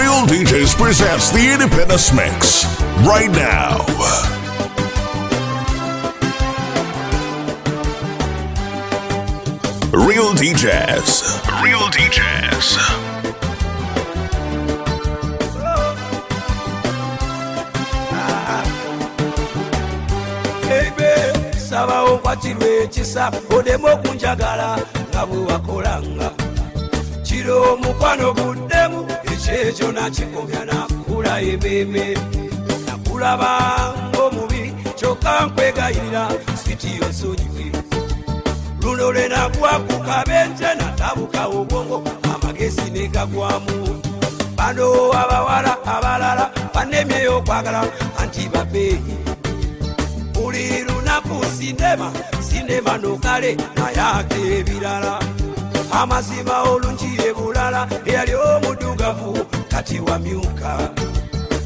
Real DJs presents the Independence Mix right now. Real DJs. Real DJs. ebe sabawo kwatirwa ekisa odemu okunjagala nga bwe wakolanga kiro omukwano guddemu ekyekyo nakikomya nakula ememe. Nakulaba ngaomubi kyokka nkwegayirira sitiyo nsonyiwe luno lwe nagwa ku kabenje natabuka obwongo amagezi negagwamu bano abawala abalala banemyeyo okwagala anti babeeyi. Buli lunaku sinema sinema nokale nayake ebirala amazima olungi ebulala eyali omudugavu kati wamyuka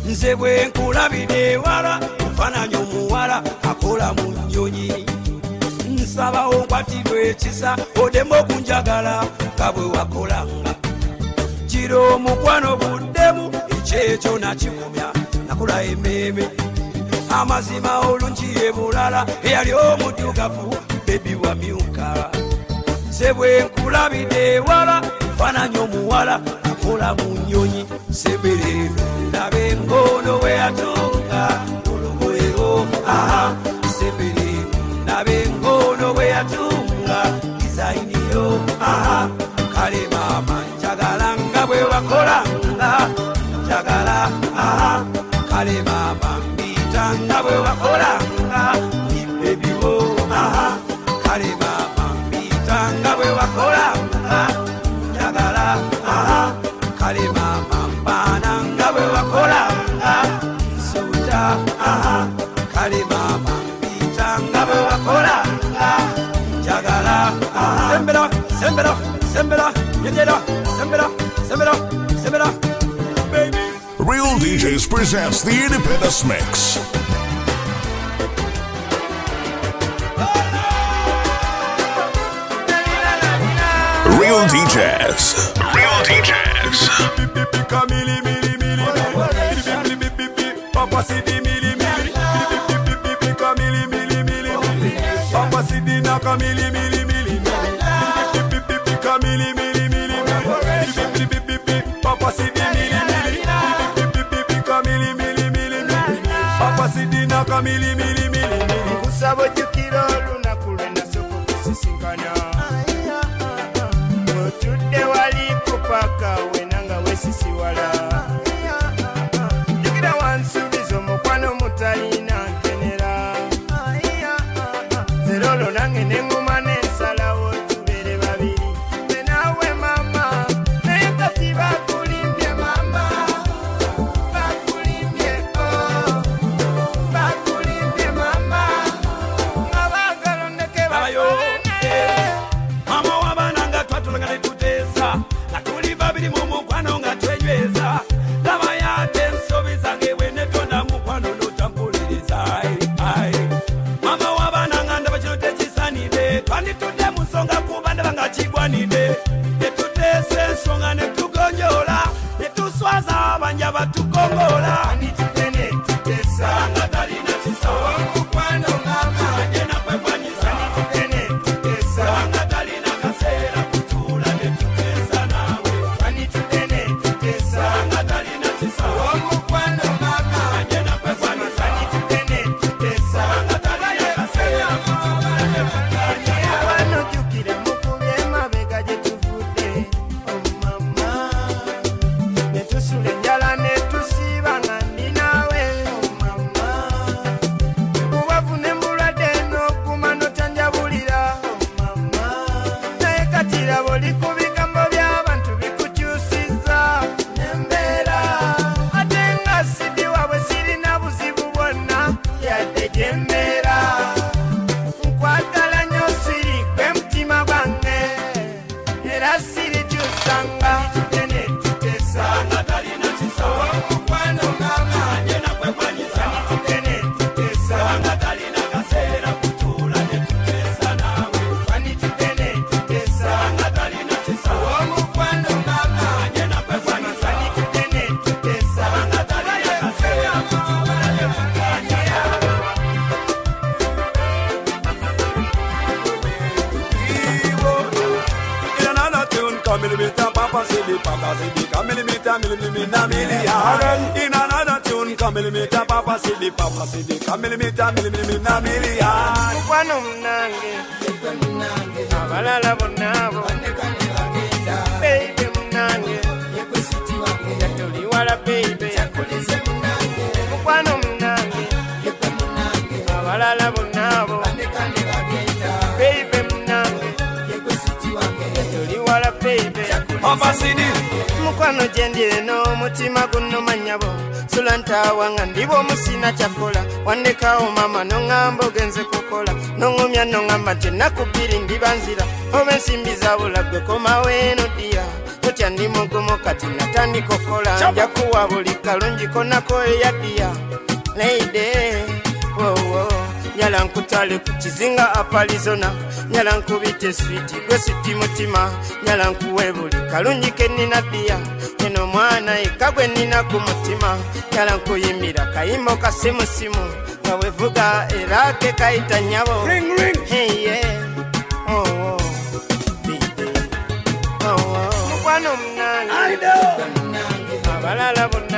nze bwe nkulabidde ewala nfananya omuwala akola mu nnyonyi. Nsabawo nkwatirwa ekisa odemu okunjagala nga bwe wakolanga. Kiro omukwano buddemu ekyekyo nakikumya nakula ememe amazima olungi ebulala eyali omudugavu bebi wamyuka se bwe nkulabidde ewala fananya omuwala akola mu nnyonyi. Sebereero labe engono bwe yatunga olugoyero aha Real DJs presents the Independence Mix. Real DJs. Real DJs. Nkusaba ojjukira apalizona nyala nkubite switi gwe switi mutima. Nyala nkuwe buli kalungi kenina bia eno mwana yekka gwe nina ku mutima. Nyala nkuyimira kayimbo kasimusimu nga wevuga era ke kayita nyabo. Hey, yeah. oh, oh. oh, oh. mukwano munange abalala bonna.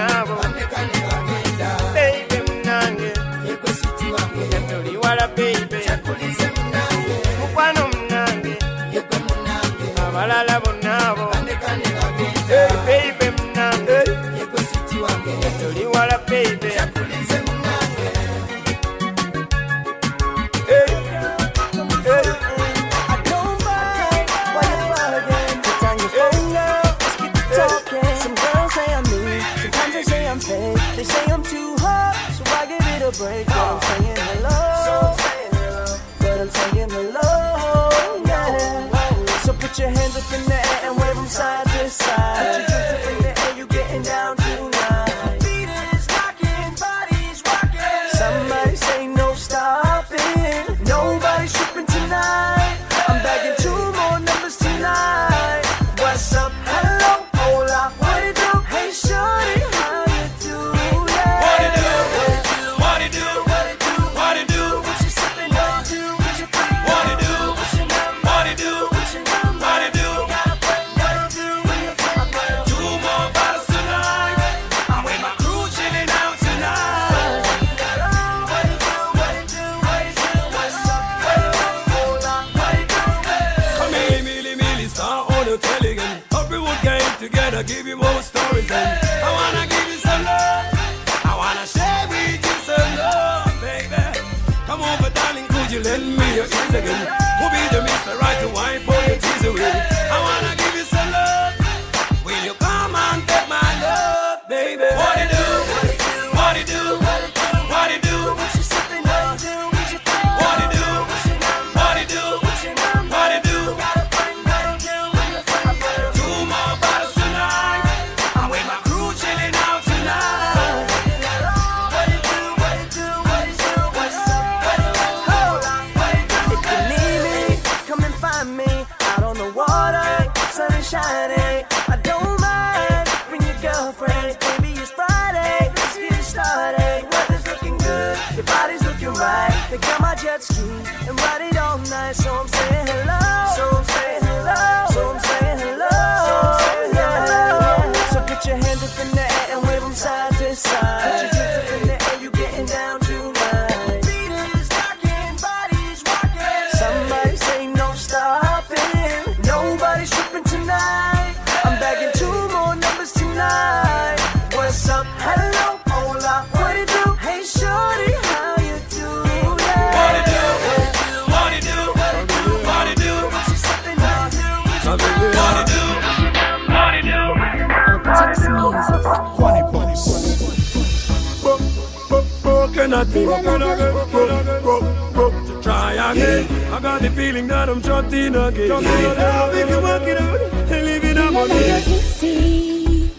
God, I'm trotting again. Come I'll be working out. Living up on me.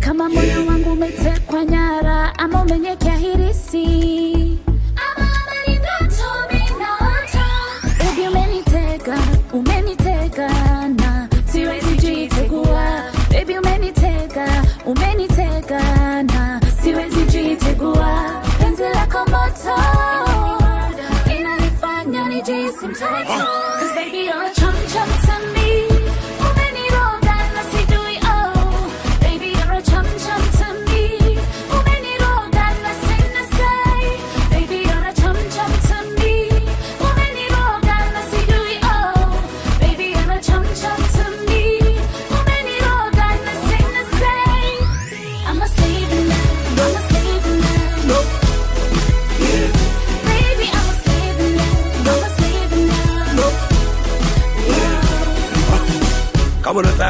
Kama moyo wangu umetekwa nyara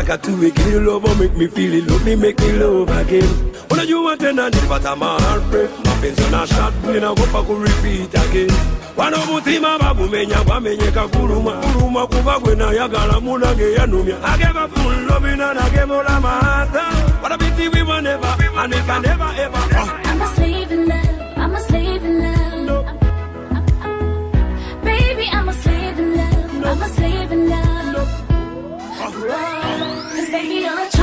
I got to make you love, or make me feel it, love me, make me love again. What are you wanting and it, but I'm a heartbreak. My pins on a shot, me now go back repeat again. vanomutima vakumenya kwamenya kakuruma kuruma kuva kwena yagala munange yanumya akekapullovina nakemola mahata vanabitivimaneva anekaneva eva I'm a slave in love, I'm a slave in love. No. I'm, I'm, I'm, baby, I'm a slave in love, no. I'm a slave in love. No. Whoa baby, don't let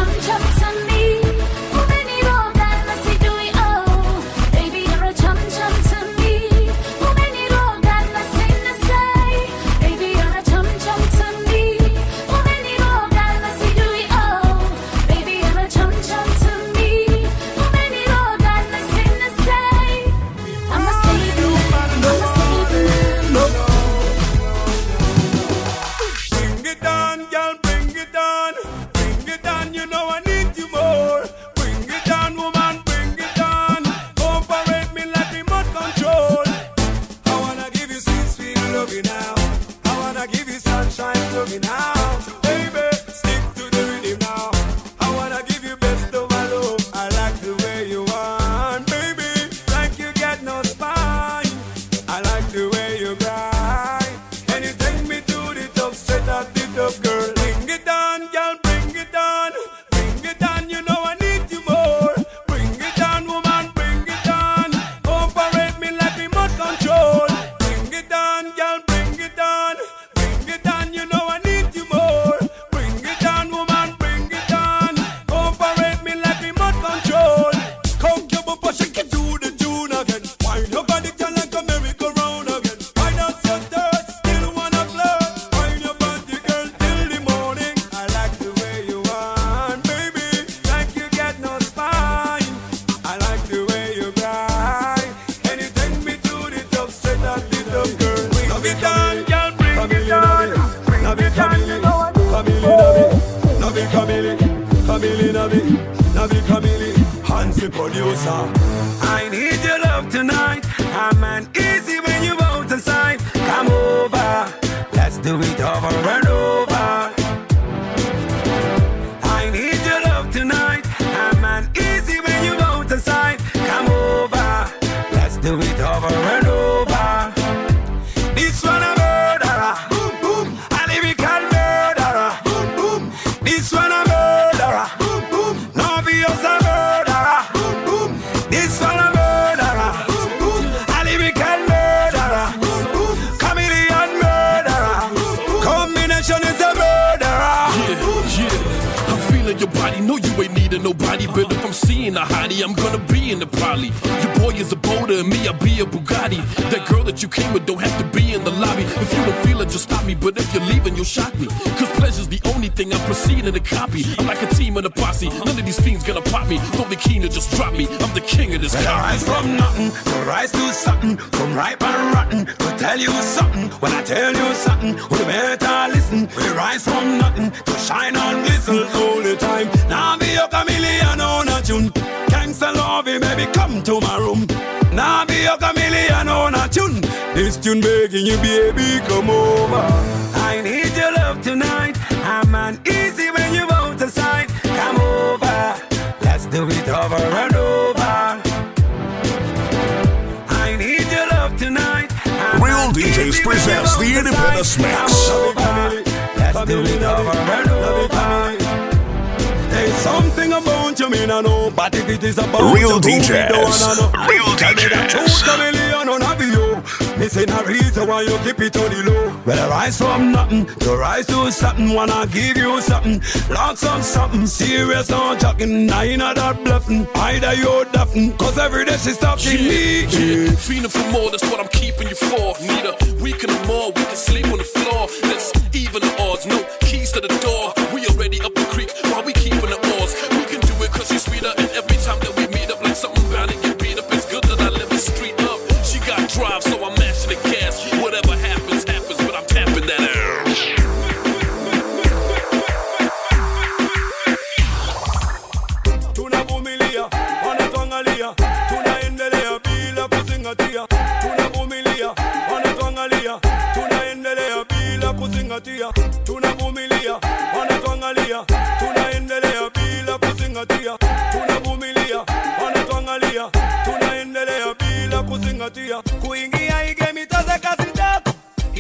begging you, baby, come over. I need your love tonight. I'm uneasy when you're out of. Come over, let's do it over and over. I need your love tonight. I'm Real DJs presents the Independence Mix. Let's do it over and over. There's something about you, me know But if it is about Real you, DJs. Real DJs. Real DJs. This ain't a reason why you keep it on the low. Well, I rise from nothing to rise to something. Wanna give you something, lots of something. Serious, no talking. I ain't that bluffing. Either you're duffing, cause every day she stops yeah, me. Yeah. Feeling for more, that's what I'm keeping you for. Need a week and more, we can sleep on the floor. Let's even the odds, no keys to the door.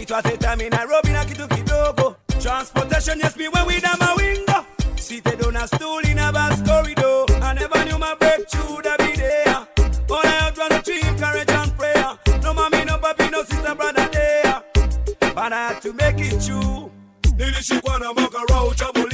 Itwasetami nairobi na kitu kidogo. Transportation yes me when we na mawinga seated on a stool in a bus corridor. I never knew my breakthrough that be there. All i have to achieve courage and prayer. No mommy no papi no sister brother there. But i had to make it true. Nilishikwa na mwaka row trouble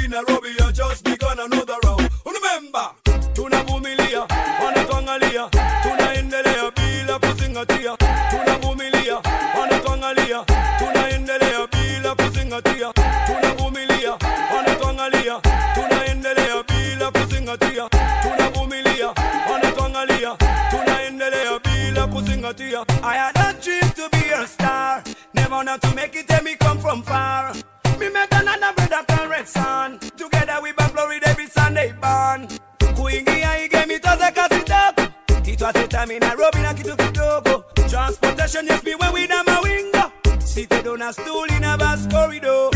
kuingia igemitaze kazi itwaseta mi Nairobi na kitu kidogo. Transportation yes me when we na mawinga seated on a stool in a bus corridor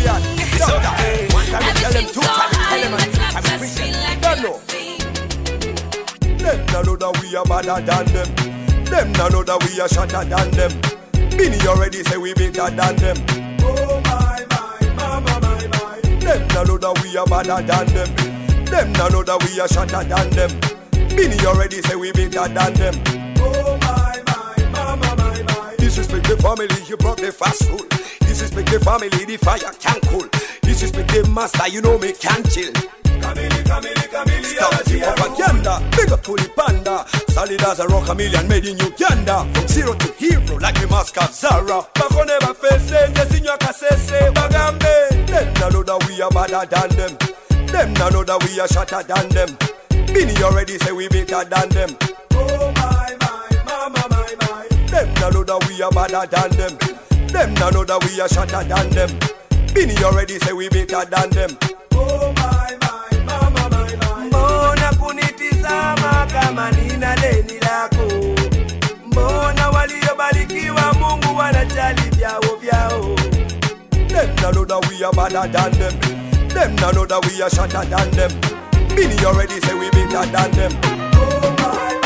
relaxing. It's okay. Everything's so high in the club, just feel like relaxing. Them no know that we are better than them. Them no know that we are shatter than them. Binny already say we better than them. Oh my my, mama my my. Them no know that we are better than them. Them no know that we are shatter than them. Binny already say we better than them. Oh my my, mama my my. Disrespect the family, you broke the fast rule. Disrespect the family, the fire can't cool. Disrespect the master, you know me can't chill. Camille, Camille, Camille, Stop the propaganda, big up to the panda. Solid as a rock, a million made in Uganda. From zero to hero, like the mask of Zara. Bako never faces, the senior kasese Bagambe, them no know that we are better than them. Them no know that we are shatter than them. Binny already say we better than them. Oh my, my, mama, my, my Them no know that we are better than them Them no know that we are shatter than them Binny already say we better than them Oh my, my, mama, my, my mbona kunitizama kama nina deni lako mbona waliobarikiwa mungu wanajali vyao vyao Them no know that we are better than them. Them no know that we are shatter than them. Binny already say we better than them. Oh my.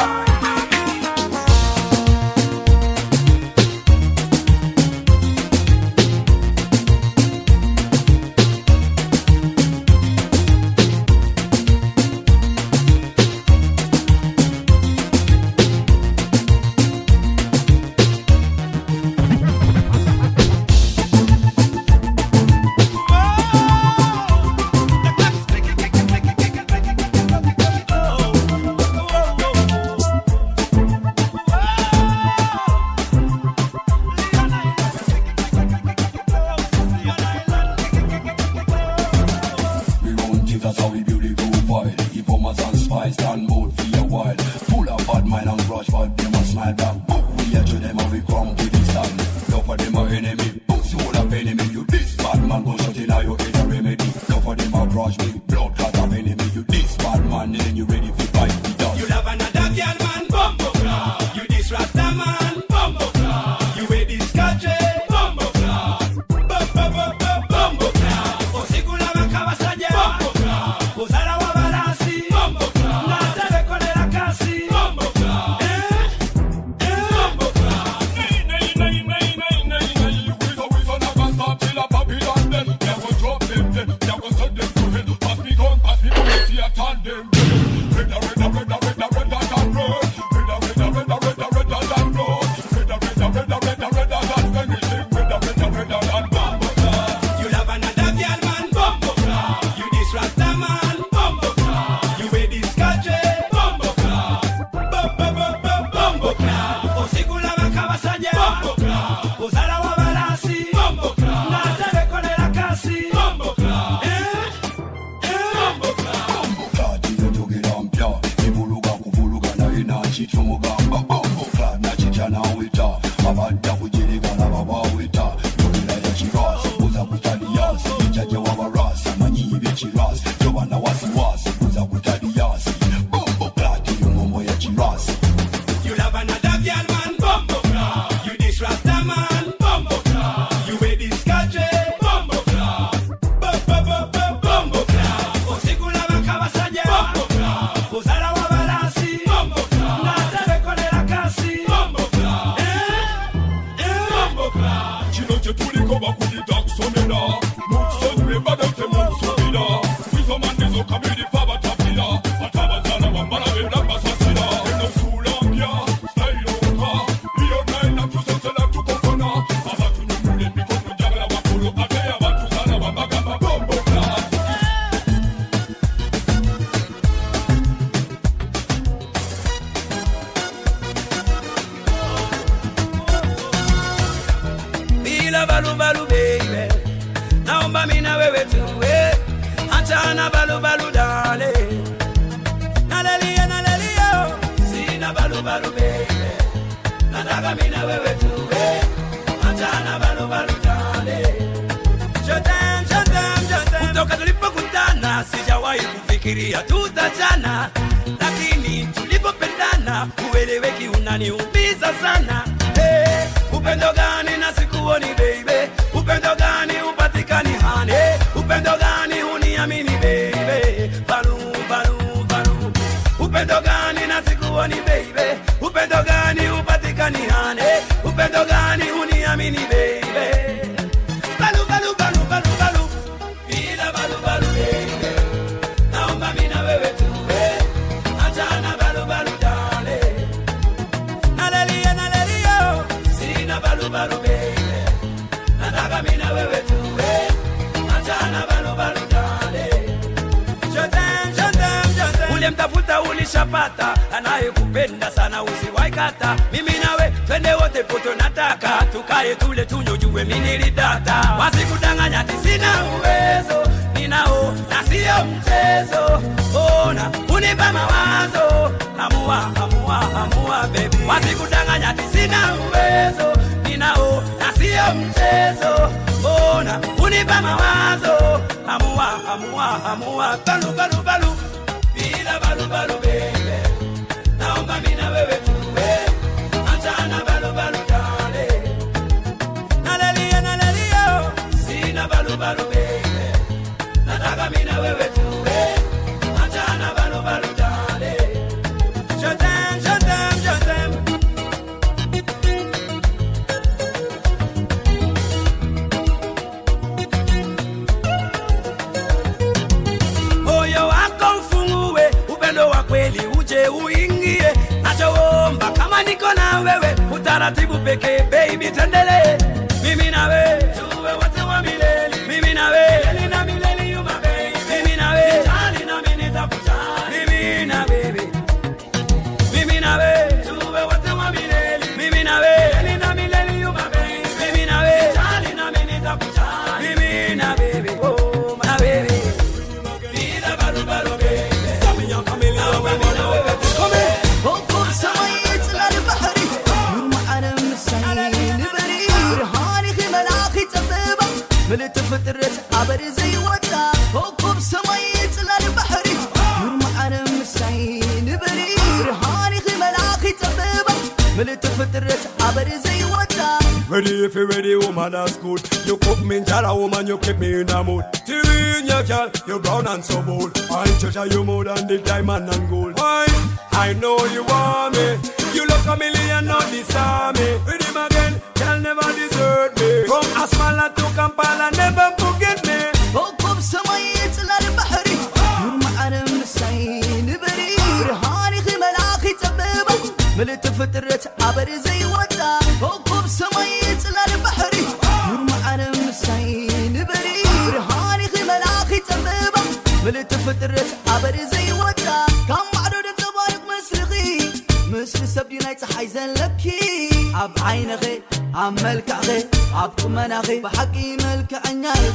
Wizomandizo kabiri fabatapira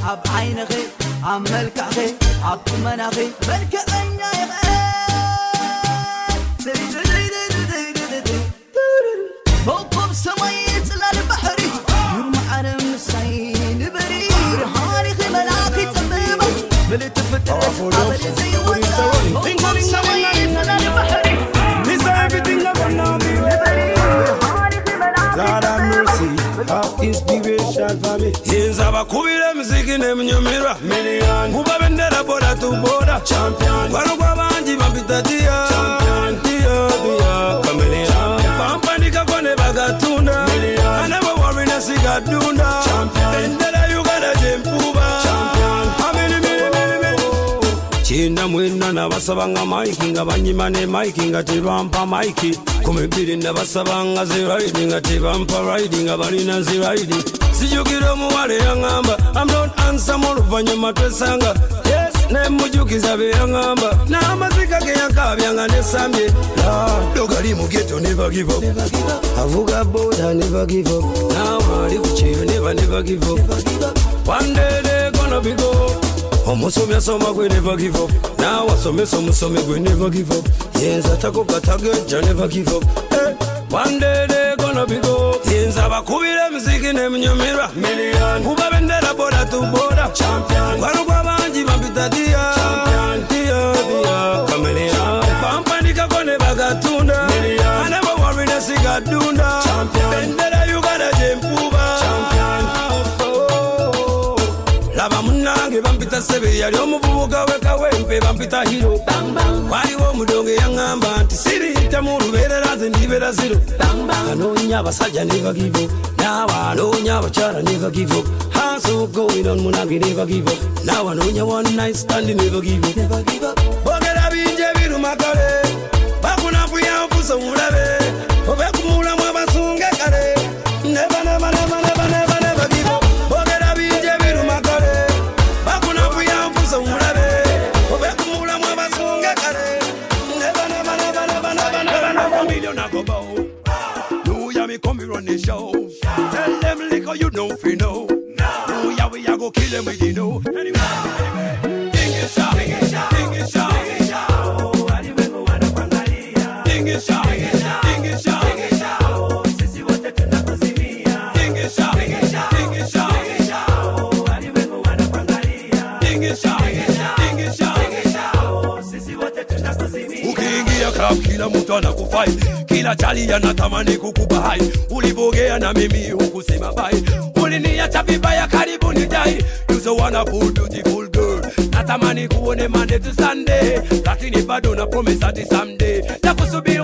عب عين غير عم ملكع غير عب منا غير ملكع عين بوب سميت للبحر يرمى عرم السين بري. رهاني غير ملاكي emiziki n'eminyumirwa kuba bendera boda tu boda. Kwano gw'abangi bampita diya diya diya kameleya bampandikako ne bagatunda anabo warina sigadunda bendera kyenda mwena nabasabanga maiki nga banyima ne maiki nga tebampa maiki. Kumi bbiri nabasaba nga ziraidi nga tebampa raidi nga balina ziraidi. Sijukira omuwala eyaŋŋamba amnon ansamu oluvannyuma twesanga. Nemujukiza beyaŋŋamba n'amazika geyakabyanga nesambye dogali nebagivo avuga boda nebagivo nawe ali ku neba nebagivo day omusomi asoma gwe never give up. Nawe asomesa omusomi gwe never give up. Yenza takoga tagejja never give up. Eh, one day they gonna be go yenza bakubira emiziki n'eminyumirwa kuba bendera boda tu boda kwano gw'abangi bampita diya diya diya kameleya bampandikako ne bagatunda anabo warina sigadunda bendera munange bampita sebe yali omuvubuka wekawempe bampita hiro waliwo omudongo eyaŋŋamba nti siriyita mu lubeerera nze ndibeera ziro anoonya abasajja nebagivo naawe anoonya abakyala nebagivo hansogoinon munange nebagivo naawe anoonya one night stand nebagivo bogera bingi ebiruma Tell them liquor you know fi know. Nuya we a go kill them with you know. Anyway, anyway Ding it shot, ding it shot, ding it shot Ding it shot, ding it shot Ding it shot, ding it shot Ding it shot, ding it shot Ding it shot, ding it shot Ding it shot ukiingia club kila mtu anakufai kila chali anatamani kukupa hai ulivogea na mimi hukusema bai uliniacha vibaya karibu ni dai you so wonderful beautiful girl natamani kuone Monday to Sunday. Lakini bado na promise hadi someday nakusubiri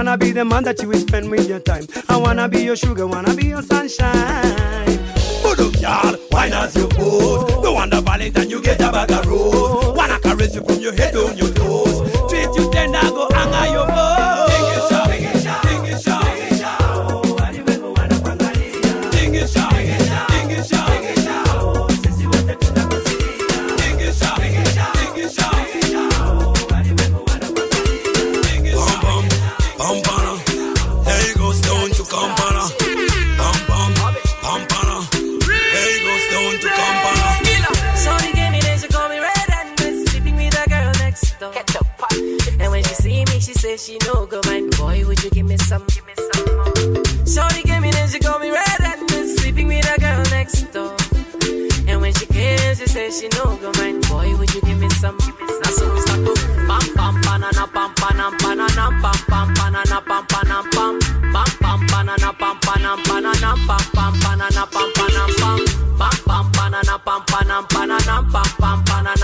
wanna be the man that you will spend with your time. I wanna be your sugar, wanna be your sunshine. Up, y'all, wine as you pose. No wonder Valentine, you get a bag of rose. Wanna caress you from your head on your me, she no go mind. Boy, would you give me some? Give me some more. Shorty gave me this, she call me red and blue, sleeping with a girl next door. And when she came, she said she no go mind. Boy, would you give me some? Now so we start to pam pam banana pam panam banana pam pam banana pam panam pam pam pam banana pam panam banana pam pam banana pam panam pam pam pam banana pam panam banana pam pam banana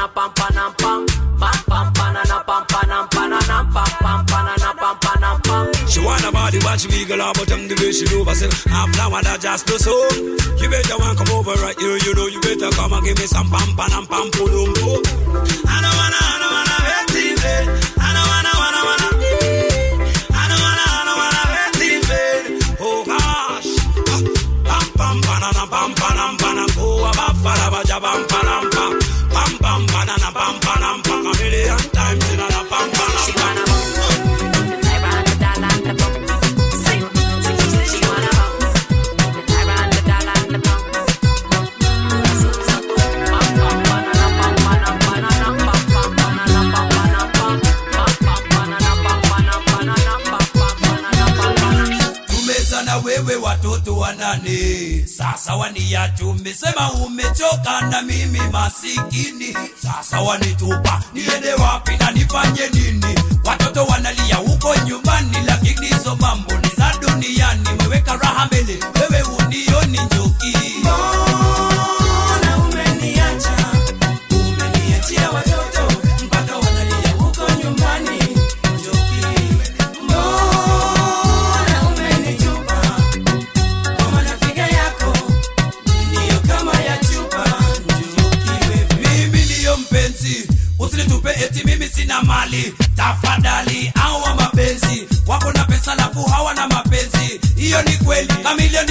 watch wiggle her bottom the way she do herself. Half flower that just do so. You better want come over right here. You know you better come and give me some pam pam and pam pum pum. I don't wanna, I don't wanna hurt TV. I don't wanna. Sasa wania tumesema umechoka na mimi masikini. Sasa wanitupa niende wapi na nifanye nini? Watoto wanalia huko nyumbani lakini hizo mambo ni za duniani. Meweka raha mbele wewe unioni njoki mali tafadhali awa mapenzi. Wako na pesa lafu hawana mapenzi. Hiyo ni kweli. Kamilio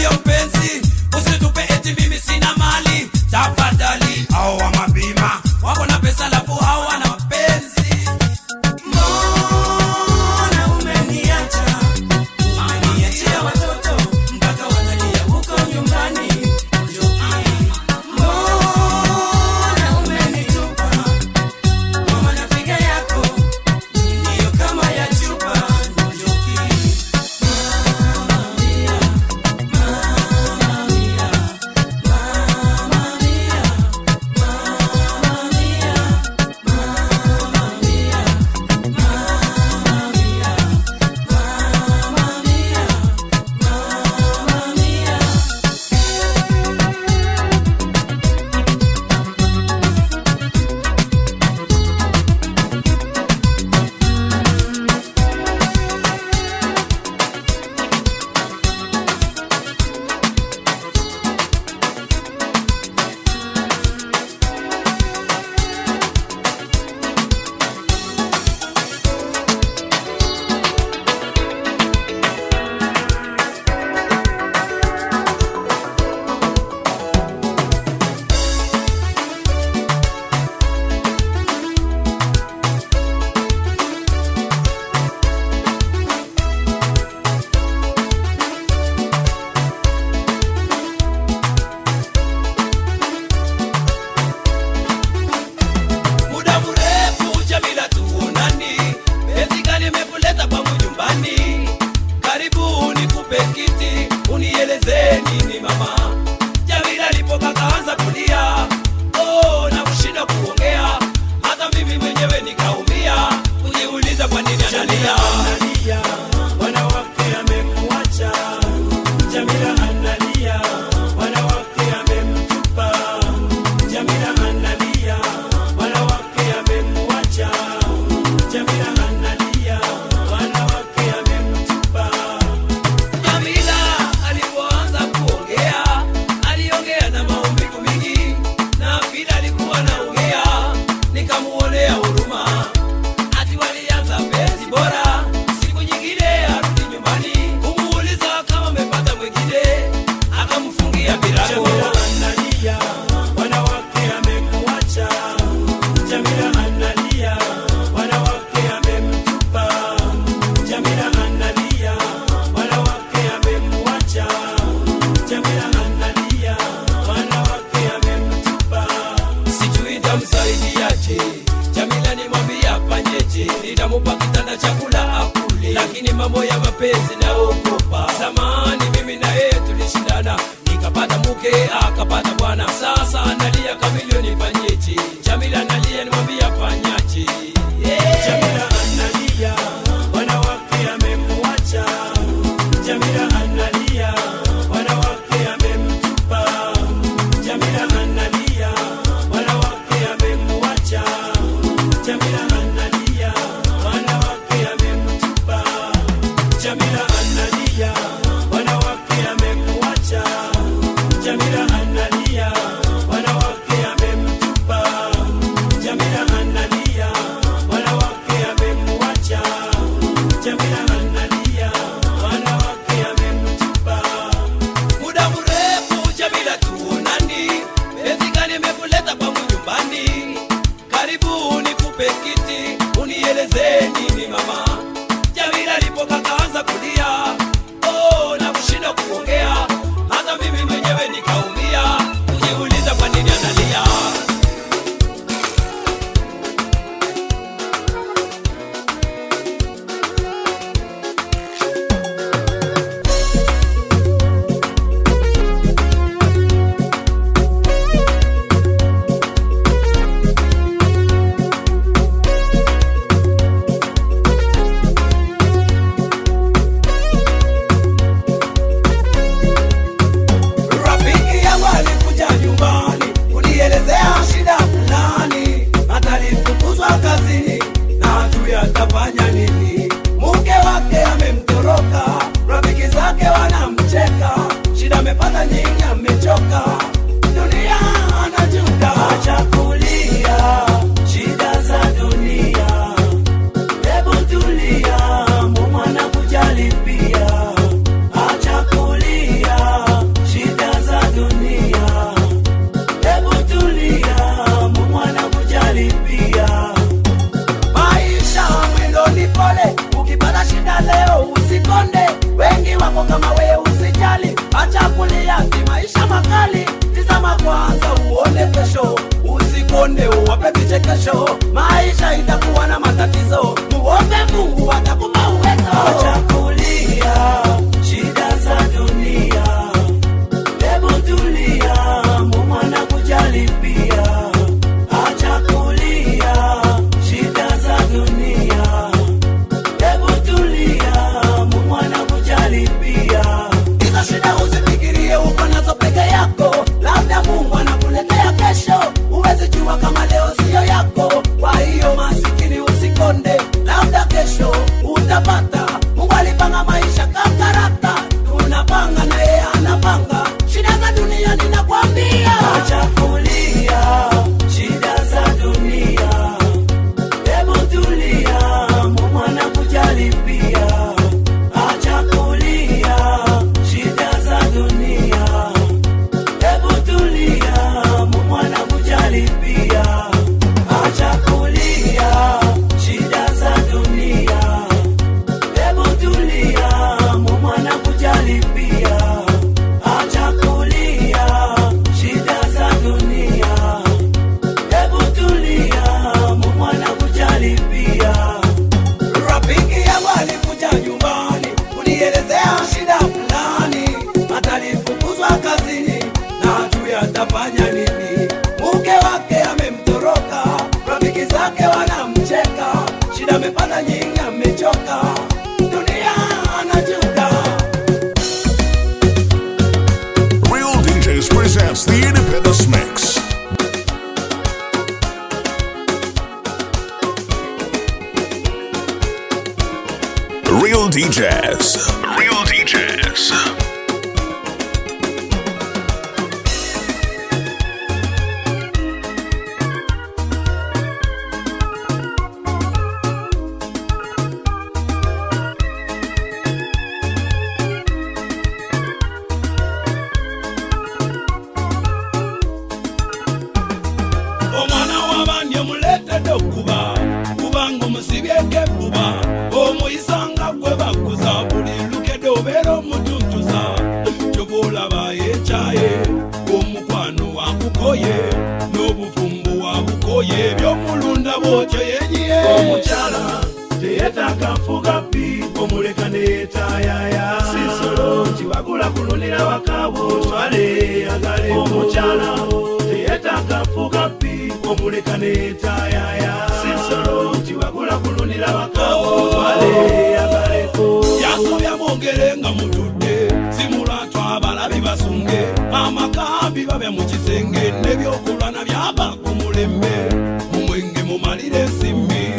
atambula emmere omwenge mumalire ensimbi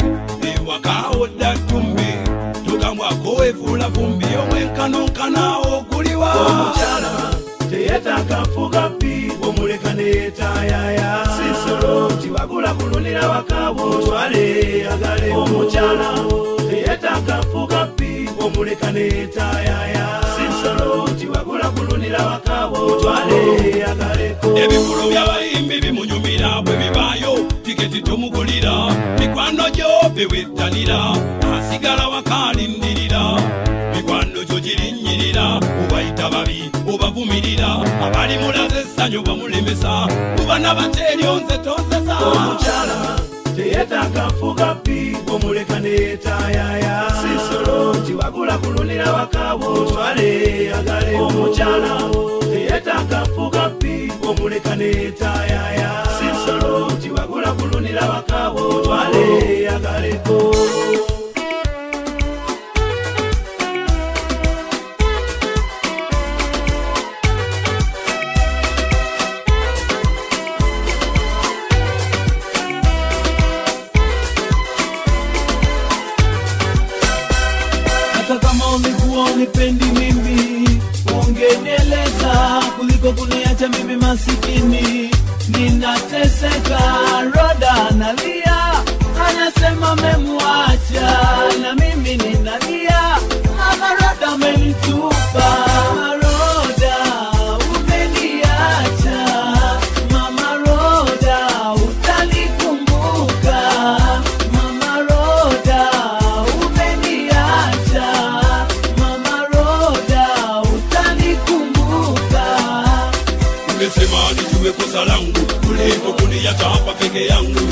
ewakaawo dda ttumbi tugambwako weefuula vumbi omwenkanonkanawo oguliwa. Omukyala teyetaaga nfuga bbi omuleka neyeetaayaya sisolo kibagula kulunira wakaabo twale agale. Omukyala teyetaaga nfuga bbi omuleka neyeetaayaya sisolo kibagula kulunira wakaabo twale agaleko ebikulu byabayi bewettanira asigala wakalindirira mikwano gyo girinnyirira obayita babi obavumirira abali mulaze essanyu bamulemesa mubana bateeryonze tonsesa omukyala teyetaaga fuga pi omuleka netayaya sisolo kiwagula kulunira wakawo twale agale. Omukyala teyetaaga fuga pi omuleka netayaya musolo kibagula kulunira bakabo twale yagaleko unipendi mimi, ungenieleza kuliko kuniacha mimi masikini ninateseka roda analia, anasema memwacha na mimi ninalia. Ama roda amenitupa kuliko kuniacha hapa peke yangu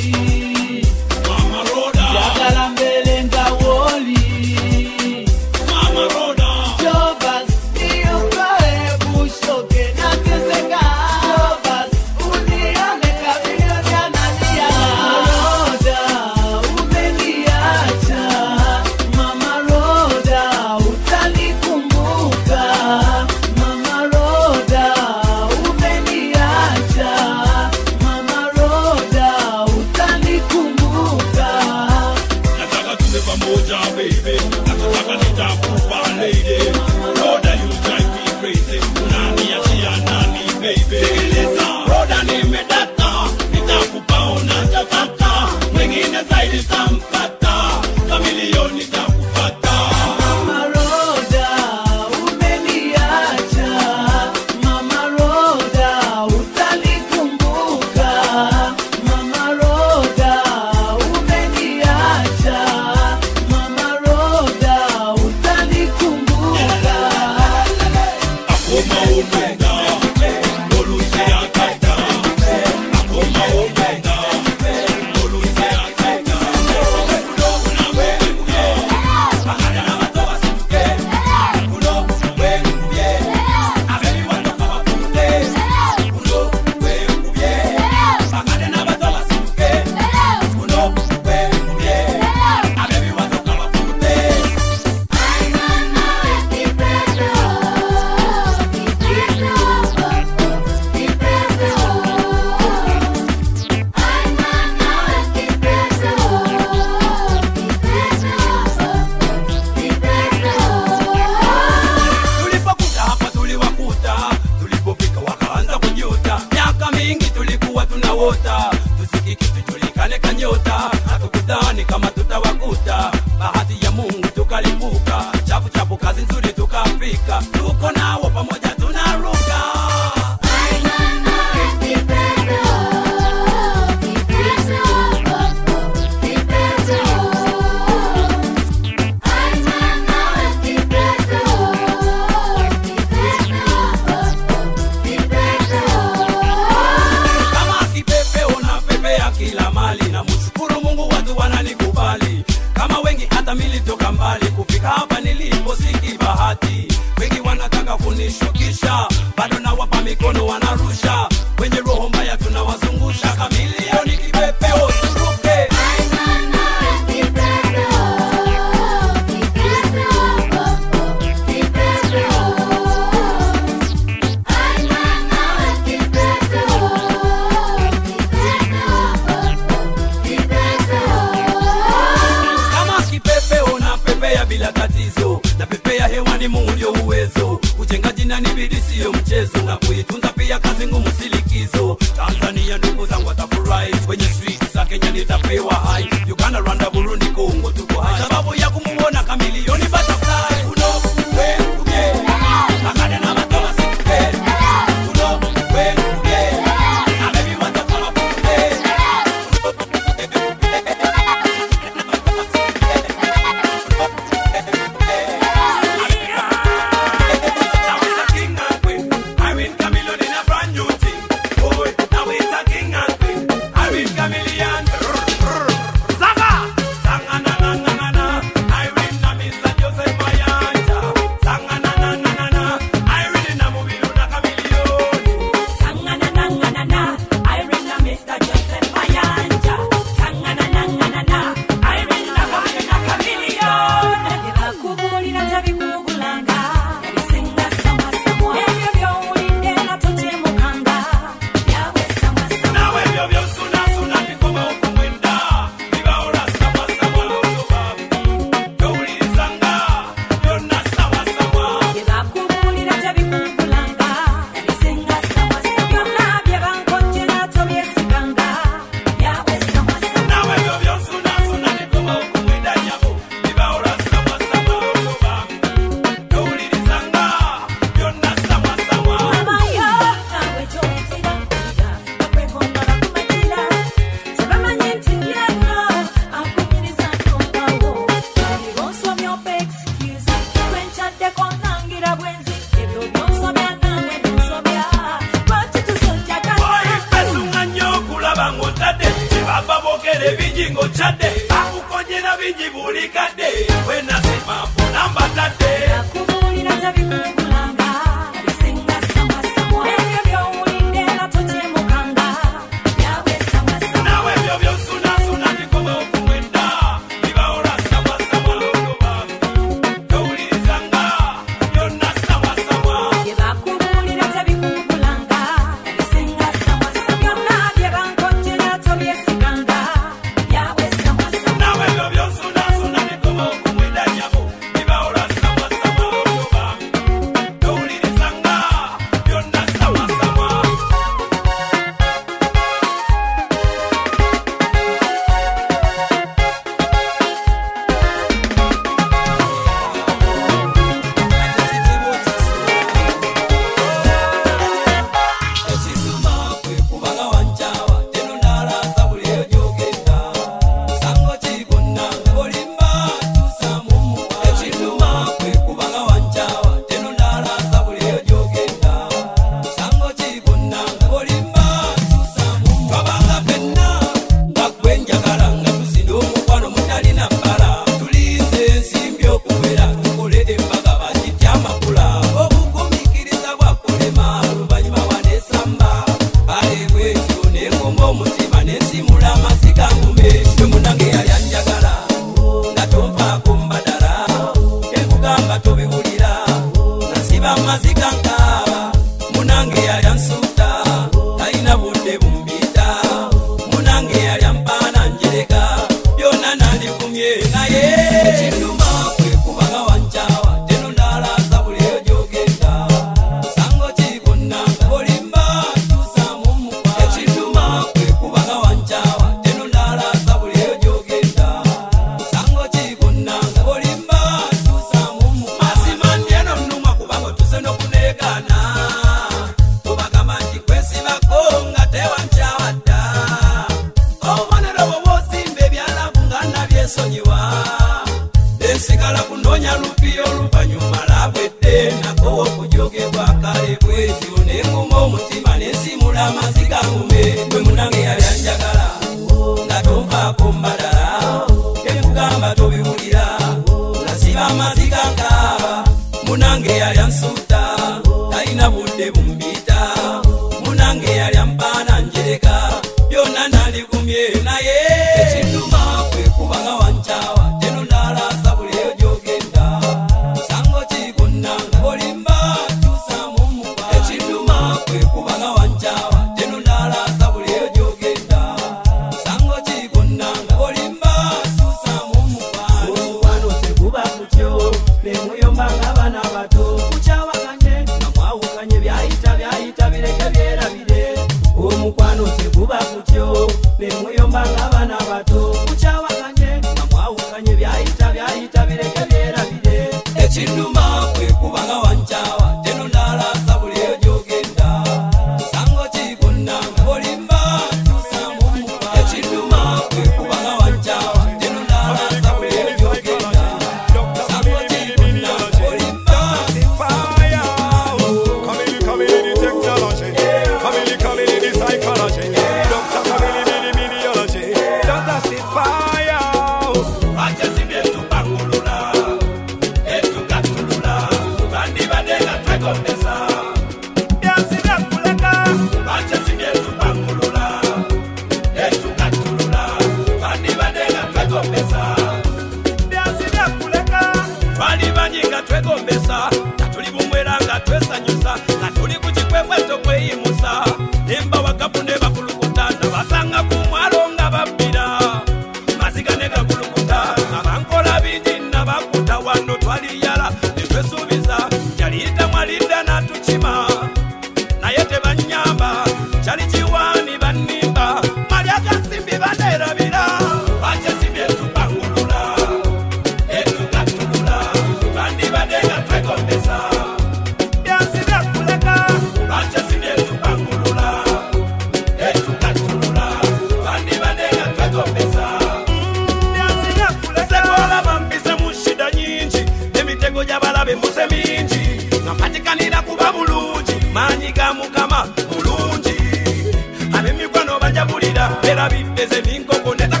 Pera bip, ese bingo con esta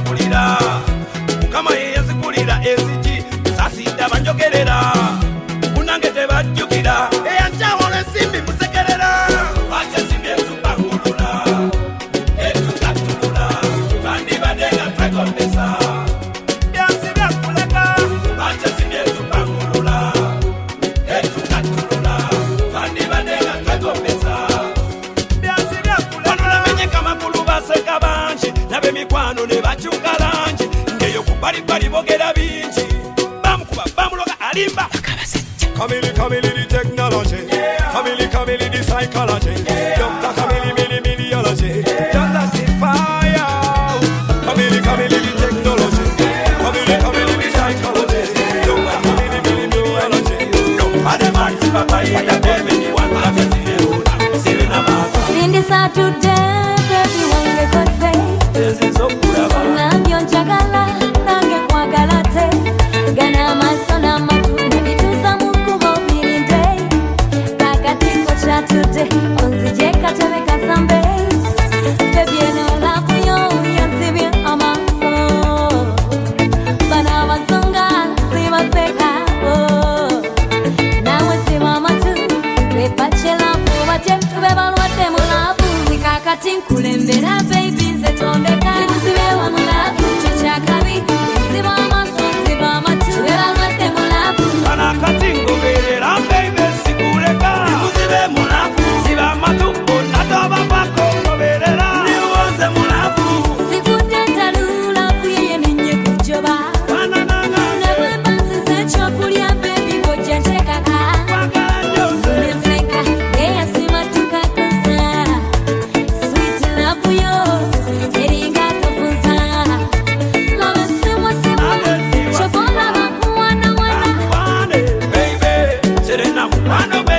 Camille, Camille, the technology. Yeah. Camille, Camille, the psychology. Yeah. Dr. Mano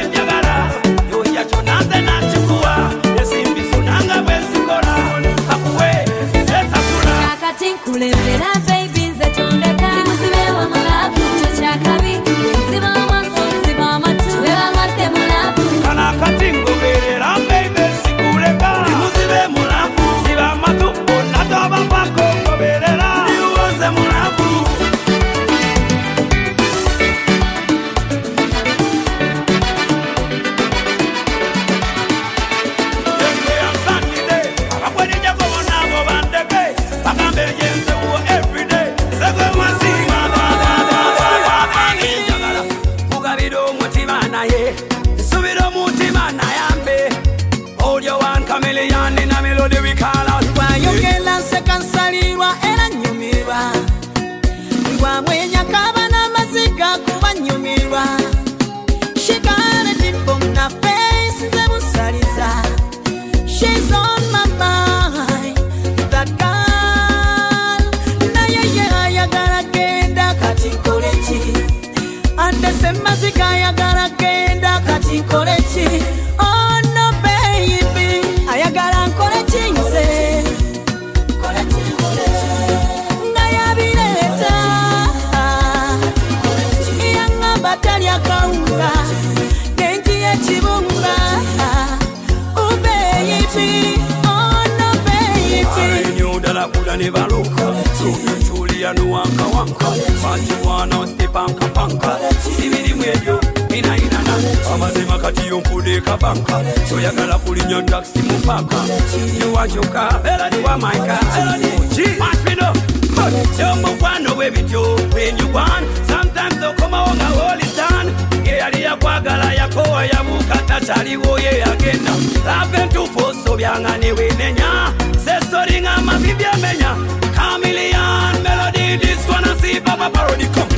osobyange newenenya sesori nga amavivi amenya Chameleon melody, this one I see Papa parody come.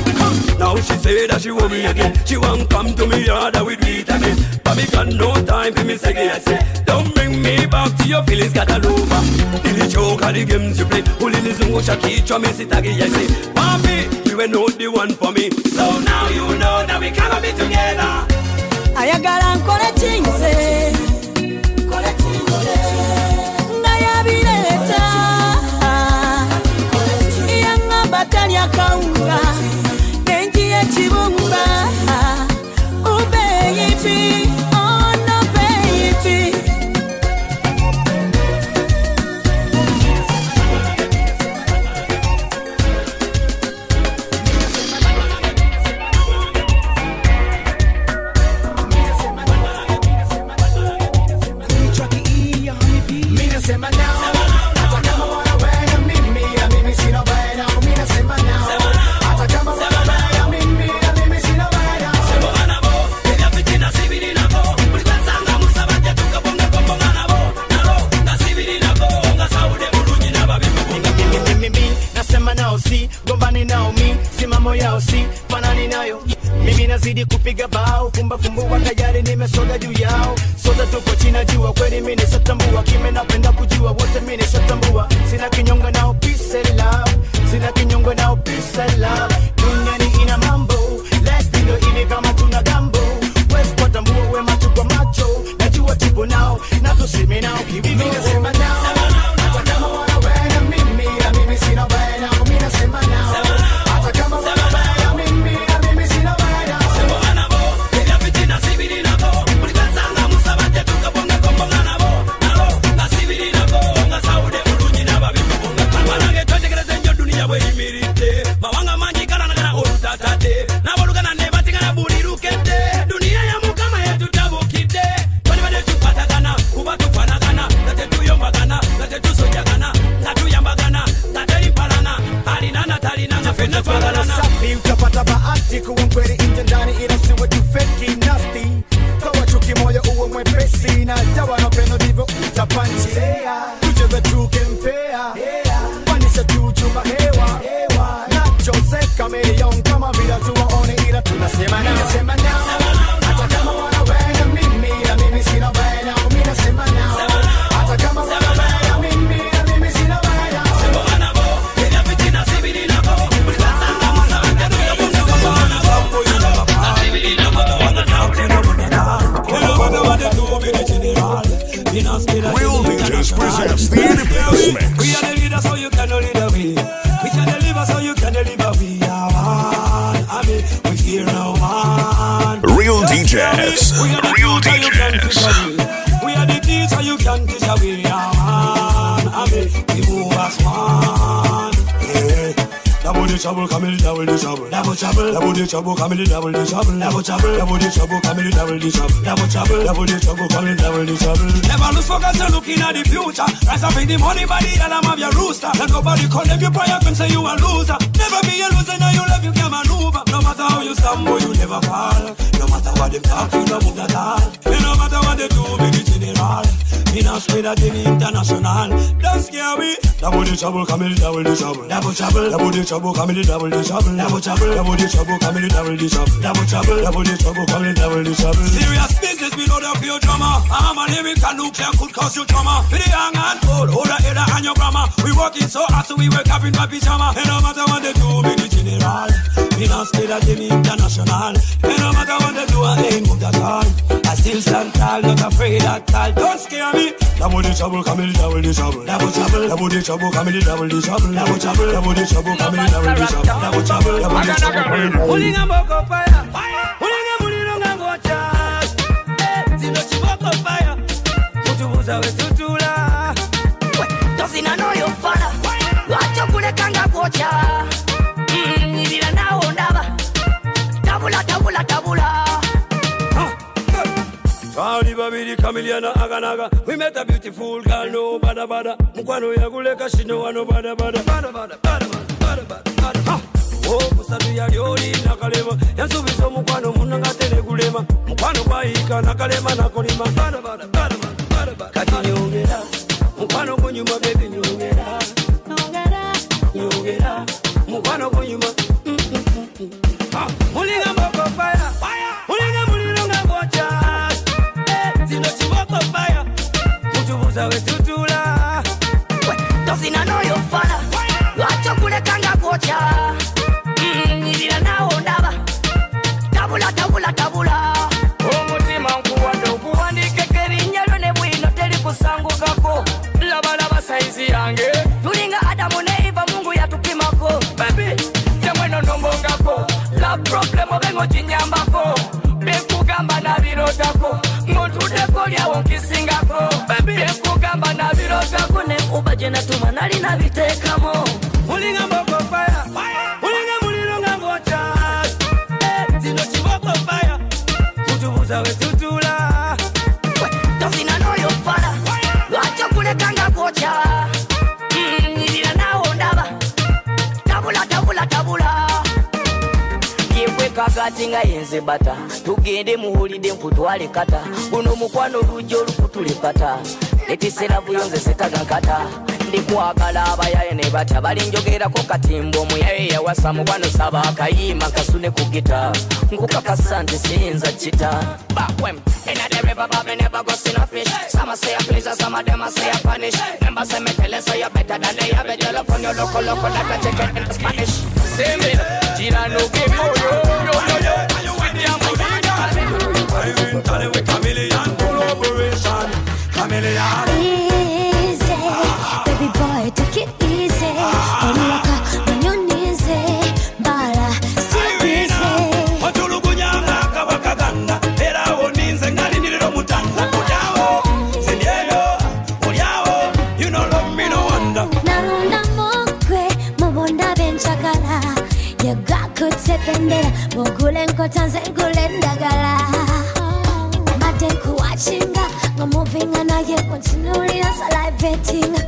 Now she say that she want me again. She won't come to me harder with it again. But me got no time for me say I say. Don't bring me back to your feelings, got all over. Ili choke the games you play. Ulinizungusha kichwa me sitagi I say. Papi, you were not the one for me. So now you know that we cannot be together. ayagala nkole kinze nazidi kupiga bao. Fumba fumbua tayari nimesoga juu yao. Soda tuko china jua kweli mimi nisatambua kime trouble, the trouble, double the trouble. Double trouble, double the trouble, coming double the trouble. Double trouble, double the trouble, coming double the trouble. Never lose focus, you're looking at the future. Rise up in the money, body, and I'm of your rooster. Let nobody condemn you, prayer, can say you a loser. Never be a loser, now you love, you can maneuver. No matter how you stumble, you never fall. No matter what them talk, you don't move that all. No matter what they do, be the general. In a squid at the international. Don't scare me. Double the trouble, come in, double the trouble. Double trouble, double the trouble, come in, double the trouble. Double trouble, double the trouble, come in, double the trouble. Double trouble, double the trouble, come in, double the trouble. Serious business, we know the few drama. I'm a lyrical nuclear could cause you trauma. For the young and old, hold the head and your grammar. We working so hard, so we wake up in my pyjama. And no matter what they do, be the general. We not scared of the international. And no matter what they do, I ain't moved at all. I still stand tall, not afraid at all. Don't scare me. Double the trouble, come in, double the trouble. Double trouble, double the trouble, come in, double the trouble. Double trouble, double the trouble, come in, double the trouble. Double trouble, double the trouble, come in, double the mulinga mboko fire. Mulinga muliro nga ngokya Eh, zino kiboko fire mutubuza wetutula tosina n'oyo fala lwaki okuleka nga kwokya Mm, nyirira naawo ndaba tabula tabula tabula Twali babiri kamiliana aganaga We met a beautiful girl no bada bada. Mukwano yaguleka shino wano bada bada. Bada bada bada bada bada bada Ha! Oh musatu yali oli nakalema. Yansubiza omukwano munanga tere gulema Mukwano gwayika nakalema nakolima. Bada bada bada bada Kati nyongera. Mukwano gunyuma baby nyongera. Nyongera. Mukwano gunyuma mm, mm, mm. Mulinga mboko fire mutubuza wetutula tosina n'oyo fala. Lwaki okuleka nga kwokya Mm, nyirira naawo ndaba. Tabula tabula tabula. Omutima nkuwadde okuwandiikeko erinnya lyo ne bwino teri kusangukako labalaba saizi yange. Tulinga adamu ne iva mungu yatupimako bebi temweno nombongako. La problem obengo kinyambako byekugamba nabirotako gagune uba gye natuma nali nabiteekamu mulinga mbogofaya mulinga muliro nga ngwokya eh, zino kibogofaya kutubuza we tutula. Tozina n'oyo fala lwaki okuleka nga gwokya mm, nyirira naawe ondaba. Tabula tabula tabula. Kakati nga yenze bata tugende muwulidde nkutwale kata. Guno mukwano lujja olukutulekata netisera buyonze setagankata ndikwagala abayaye ne batya balinjogerako katimba omuyaye yawasa mukwano saba akayima kasune ku gita nkukakasa nti siyinza kita bakwem In the but me never go see no fish. Some say a pleasure, some of them a say a punish. Remember, say me tell you, say you better than they have it. Tell up on your local, local, that I take it in Spanish. Say me, Gina no give yo, yo, yo, yo, yo. Sweet yam, Irene Tally with Chameleon collaboration Chameleone. Easy, baby boy, take it easy. Onwaka manyonize, bala still busy. watulugunyanga kabakaganda era awo ninze ngalindirira omutanda olyawo sindyeyo olyawo you know love me no wonder. Mubunda benchakala. Yagakutsependera mugule enkota nze ngule endagala salivating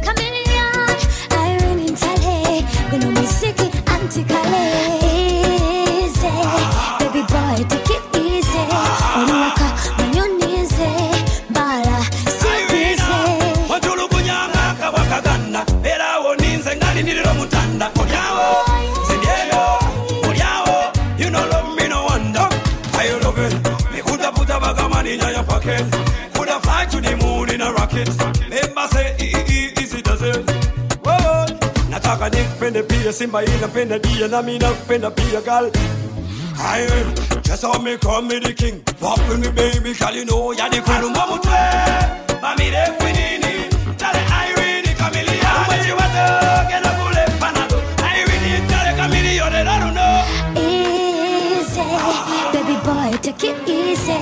simba inapenda dia nami nakupenda pia gal I just saw me me the king. Walk with me baby you know ya Mami Tale Irene Mwezi wato kule panado Irene tale know. Easy. Baby boy take it easy